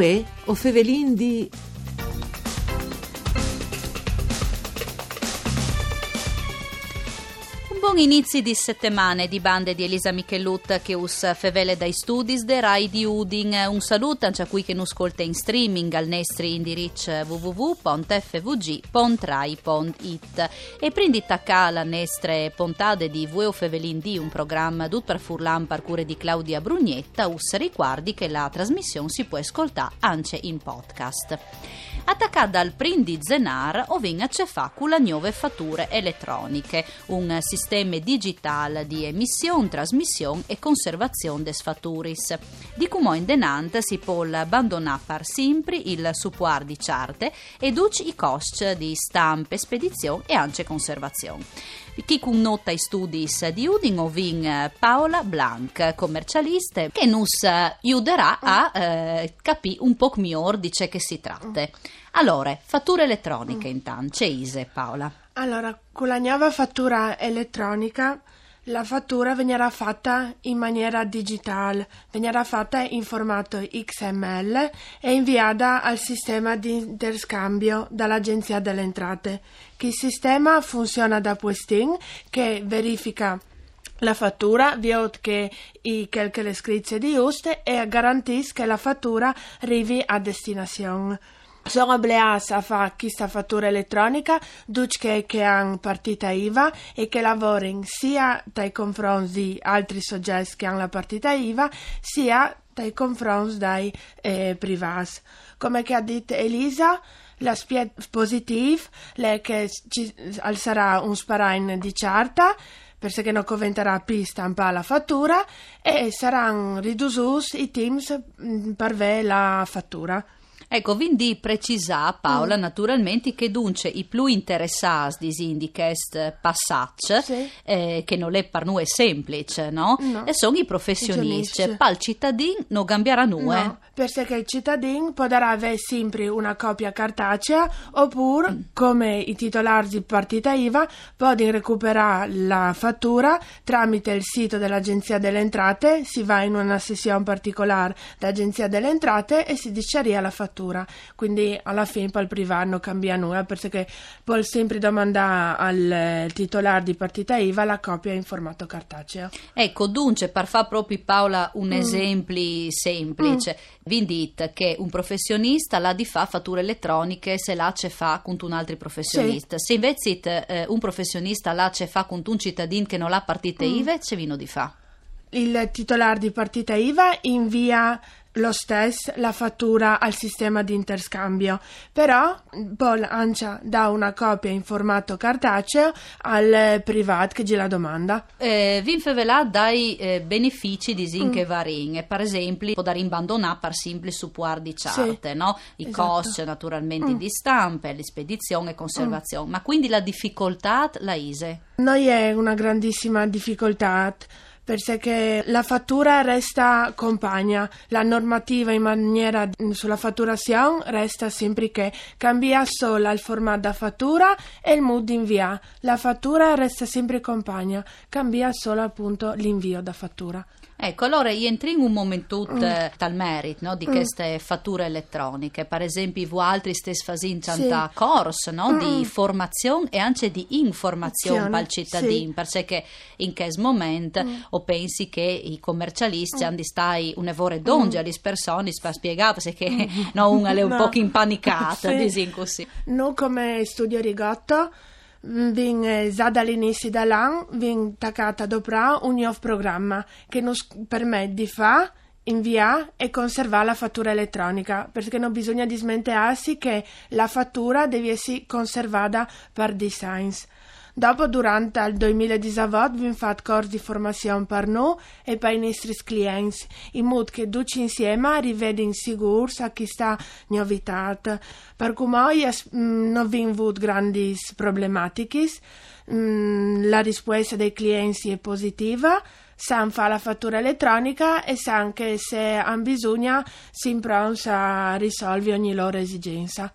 Uè, o fevelin di... Buon inizi di settimane di bande di Elisa Michelut che us fevele dai studi de Rai di Udin. Un saluto a qui che nos ascolta in streaming al nostro indirizzo www.fvg.rai.it e prendi tacca la nostra puntata di Vueo Fevelin di un programma tutto per Furlan parcure di Claudia Brugnetta us ricordi che la trasmissione si può ascoltare anche in podcast. Attaccata al prin di Zenar ovin ce fa con le nuove fatture elettroniche, un sistema digitale di emissione, trasmissione e conservazione des fatturis. Di cui in denant si può abbandonare per sempre il suppuar di charte e duci i costi di stampe, spedizione e anche conservazione. Chi connota i studi di Udin ovin Paola Blanc, commercialista, che nos aiuterà a eh, capire un po' meglio di ciò che si tratta. Allora, fattura elettronica mm. intanto, c'è Ise Paola. Allora, con la nuova fattura elettronica la fattura verrà fatta in maniera digitale, verrà fatta in formato XML e inviata al sistema di interscambio dall'Agenzia delle Entrate. Il sistema funziona da Puesting che verifica la fattura, viot che i quelche le scritte di juste e garantisce che la fattura arrivi a destinazione. Sono obbligata a fare questa fattura elettronica duce che hanno partita IVA e che lavorano sia dai confronti di altri soggetti che hanno la partita IVA sia dai confronti dei eh, privati. Come ha detto Elisa, l'aspetto positivo è che ci sarà un sparain di carta perché non diventerà più stampa la fattura e saranno ridotti i teams mm, per la fattura. Ecco, quindi precisa Paola mm. naturalmente che dunque i più interessati di questo passaggio, sì. eh, che non è per noi semplice, no? no. E sono i professionisti. Pal cittadino non cambierà nulla. No, perché il cittadino potrà avere sempre una copia cartacea oppure, mm. come i titolari di partita IVA, possono recuperare la fattura tramite il sito dell'Agenzia delle Entrate, si va in una sessione particolare dell'Agenzia delle Entrate e si diceria la fattura fattura. Quindi alla fine per il privato non cambia nulla perché può sempre domandare al eh, titolare di partita IVA la copia in formato cartaceo. Ecco, dunque, per fare proprio Paola un mm. esempio semplice, mm. vi dite che un professionista la di fa fatture elettroniche se la ce fa con un altro professionista. Sì. Se invece eh, un professionista la ce fa con un cittadino che non ha partita mm. IVA, ce vino di fa? Il titolare di partita IVA invia lo stesso la fattura al sistema di interscambio, però poi lancia da una copia in formato cartaceo al privato che gliela domanda. Eh, vi infavelà dai eh, benefici di Zinche mm. Varin, per esempio, può dare in bandonà per semplice suppuar di charte, sì, no? i esatto. costi naturalmente mm. di stampe, l'espedizione e conservazione, mm. ma quindi la difficoltà la ISE? Noi è una grandissima difficoltà perché la fattura resta compagna, la normativa in maniera sulla fatturazione resta sempre che cambia solo il formato da fattura e il mood invia. La fattura resta sempre compagna, cambia solo appunto l'invio da fattura. Ecco, allora entriamo un momento mm. dal merito no, di mm. queste fatture elettroniche. Per esempio, voi altri stessi facendo sì. corso no, mm. di formazione e anche di informazione per il cittadino, sì. perché in questo momento mm. o pensi che i commercialisti mm. hanno di stare un'evore d'onge mm. alle persone per spiegare, perché mm. no, una è un no. po' impanicata, sì. così. Non come studio rigotto vin già dall'inizio dell'anno vin attaccata dopo un nuovo programma che ci permette di fare inviare e conservare la fattura elettronica perché non bisogna dismentirsi che la fattura deve essere conservata per designs. Dopo, durante il 2018, abbiamo fatto corsi di formazione per noi e per i nostri clienti, in modo che tutti insieme arriviamo sicuri a questa novità. Per cui non abbiamo avuto grandi problematiche, mm, la risposta dei clienti è positiva, sanno fare la fattura elettronica e sanno che se hanno bisogno si pronti a risolvere ogni loro esigenza.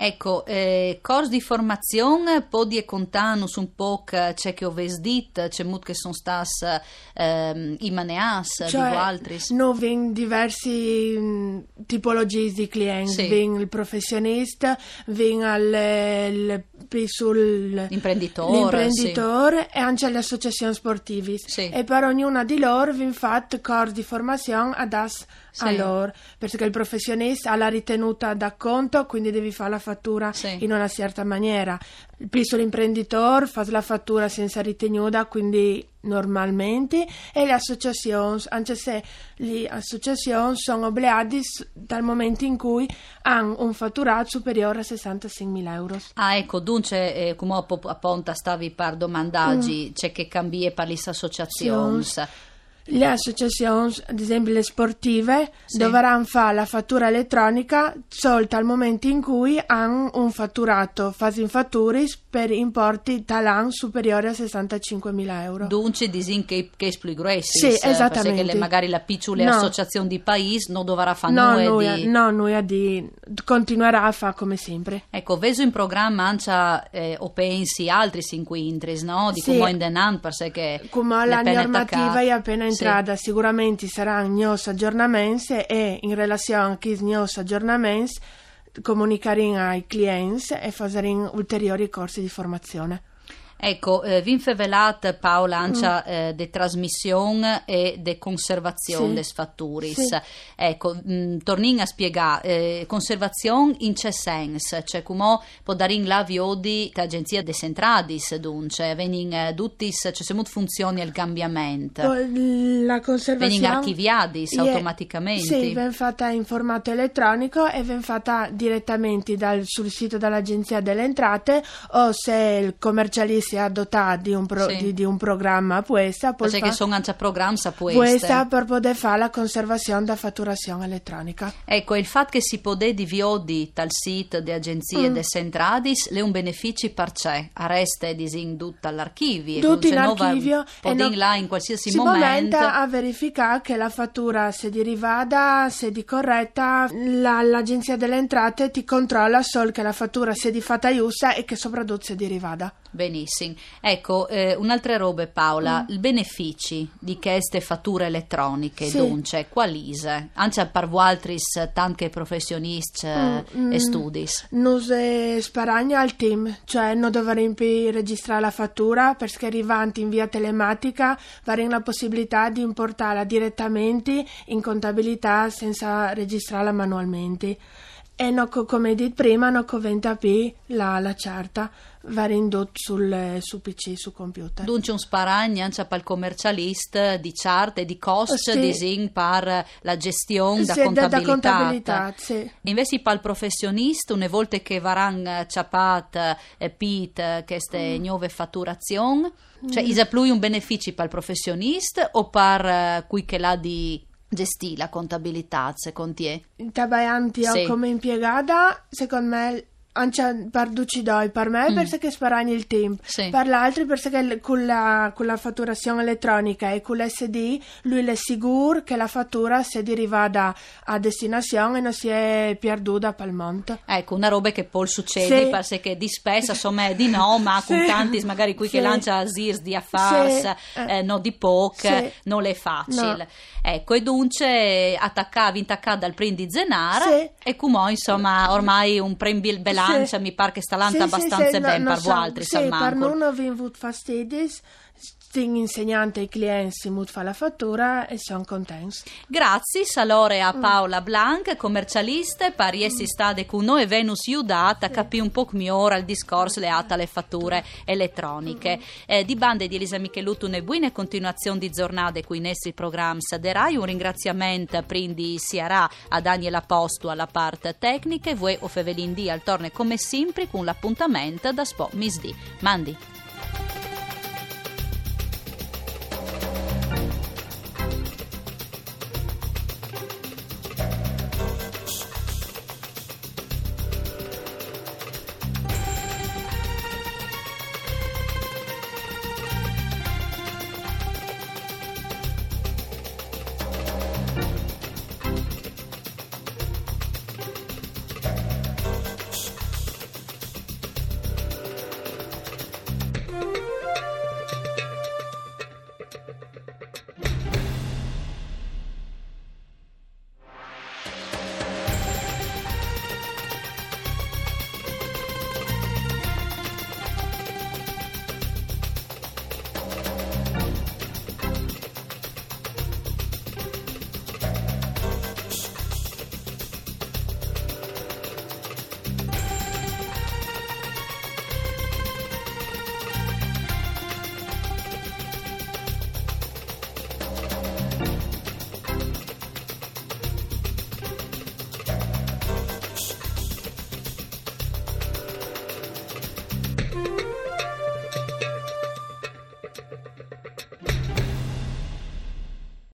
Ecco, eh, corsi di formazione, podi e contanus un po' c'è che ho dit, c'è mut che sono stas eh, i maneas, cioè, altri. No, vin diversi mh, tipologie di clienti, Sì. vin il professionista, vin al sul L'imprenditore, l'imprenditore e anche le associazioni sportive. Sì. E per ognuna di loro vin fatto corsi di formazione adas a Sì. loro, perché il professionista ha la ritenuta da conto, quindi devi fare la fattura Sì. in una certa maniera. Il piccolo imprenditore fa la fattura senza ritenuta, quindi normalmente, e le associazioni, anche se le associazioni sono obbligate dal momento in cui hanno un fatturato superiore a 65.000 euro. Ah, ecco, dunque, eh, come appunto stavi per domandaggi, c'è che cambie per le associazioni. Le associazioni, ad esempio le sportive, Sì. dovranno fare la fattura elettronica solo al momento in cui hanno un fatturato, fasi fatturis per importi talan superiori a 65.000 euro. Dunque, disin che, che più grossi. Sì, esattamente. Perché magari la piccola No. associazione di paese non dovrà fare No, nulla noi, di... no, noi di, continuerà a fare come sempre. Ecco, veso in programma anche, eh, o pensi altri inquintris, no? Di Sì. come in denan, perché Come la normativa è appena Sì. Entrata, sicuramente saranno nuovi aggiornamenti e in relazione a questi nuovi aggiornamenti comunicheremo ai clienti e faremo ulteriori corsi di formazione. Ecco, eh, vi infelat Paola ancia Mm. eh, de trasmissione e de conservazione Sì. des fatturis. Sì. Ecco, mh, tornin a spiegare, eh, conservazione in che senso? Cioè, come può dare in la viodi l'agenzia de centradis, dunque, venin eh, duttis, cioè mut funzioni il cambiamento, La venin conservazione archiviadis è- automaticamente. Sì, viene fatta in formato elettronico e viene fatta direttamente dal- sul sito dell'Agenzia delle Entrate o se il commercialista è dotato di un, pro- Sì. di, di un programma questa, può Perché fa- sono anche programmi a questa per poter fare la conservazione da fatturazione elettronica. Ecco, il fatto che si può di viodi dal sito di agenzie Mm. de Centradis le un benefici per c'è, arresta disin tutta all'archivio. Tutto in archivio e din no- là in qualsiasi si momento. a verificare che la fattura se di rivada, se di corretta, la- l'Agenzia delle Entrate ti controlla solo che la fattura sia di fatta giusta e che soprattutto sia di rivada. Benissimo. Ecco, eh, un'altra roba Paola, Mm. i benefici di queste fatture elettroniche, Sì. dunque, qualise? Anche per voi altri tanti professionisti eh, Mm, e mm. studis. Non si sparagna al team, cioè non dovremo più registrare la fattura perché arrivanti in via telematica avremo la possibilità di importarla direttamente in contabilità senza registrarla manualmente. E co- come detto prima, non conventa più la, la carta, va indotto sul, su PC, su computer. Dunque un sparagno per il commercialista di chart e di cost Sì. disin per la gestione Sì, da- contabilità. da contabilità, sì. Invece per il professionista, una volta che varan ciapat e pit eh, queste Mm. nuove fatturazioni, cioè isa più un beneficio per il professionista o per eh, cui che l'ha di gestire la contabilità, secondo te? Tabayanti Sì. come impiegata, secondo me, per Ducidoi, per me Mm. perché sparagni il tempo, Sì. per l'altro perché con la, con la fatturazione elettronica e con l'SD lui è sicuro che la fattura sia derivata a destinazione e non si è perduta per il monte. Ecco, una roba che poi succede, Sì. perché di spesa insomma è di no, ma con Sì. tanti magari qui che lancia Zirs di affars, eh, no di poc, non è facile. No. Ecco, e dunque attaccavi, intaccata dal prim di Zenara e come insomma ormai un prem bil bilancia Sì. mi pare che sta Sì, abbastanza ben no, voi altri, Sì, per non vi avuto fastidis, sting insegnante ai clienti mut fa la fattura e sono contenti. Grazie salore Mm. a Paola Blanc, commercialista, pari essi stade con noi Venus Iudata, capì un po' come ora il discorso leato alle fatture elettroniche. Eh, di bande di Elisa Michelutto e buone continuazione di giornate qui in essi programmi de Rai, un ringraziamento prima di Siarà a Daniela Postu alla parte tecnica e voi o Fevelin D al torne come sempre con l'appuntamento da Spo Misdi. Mandi.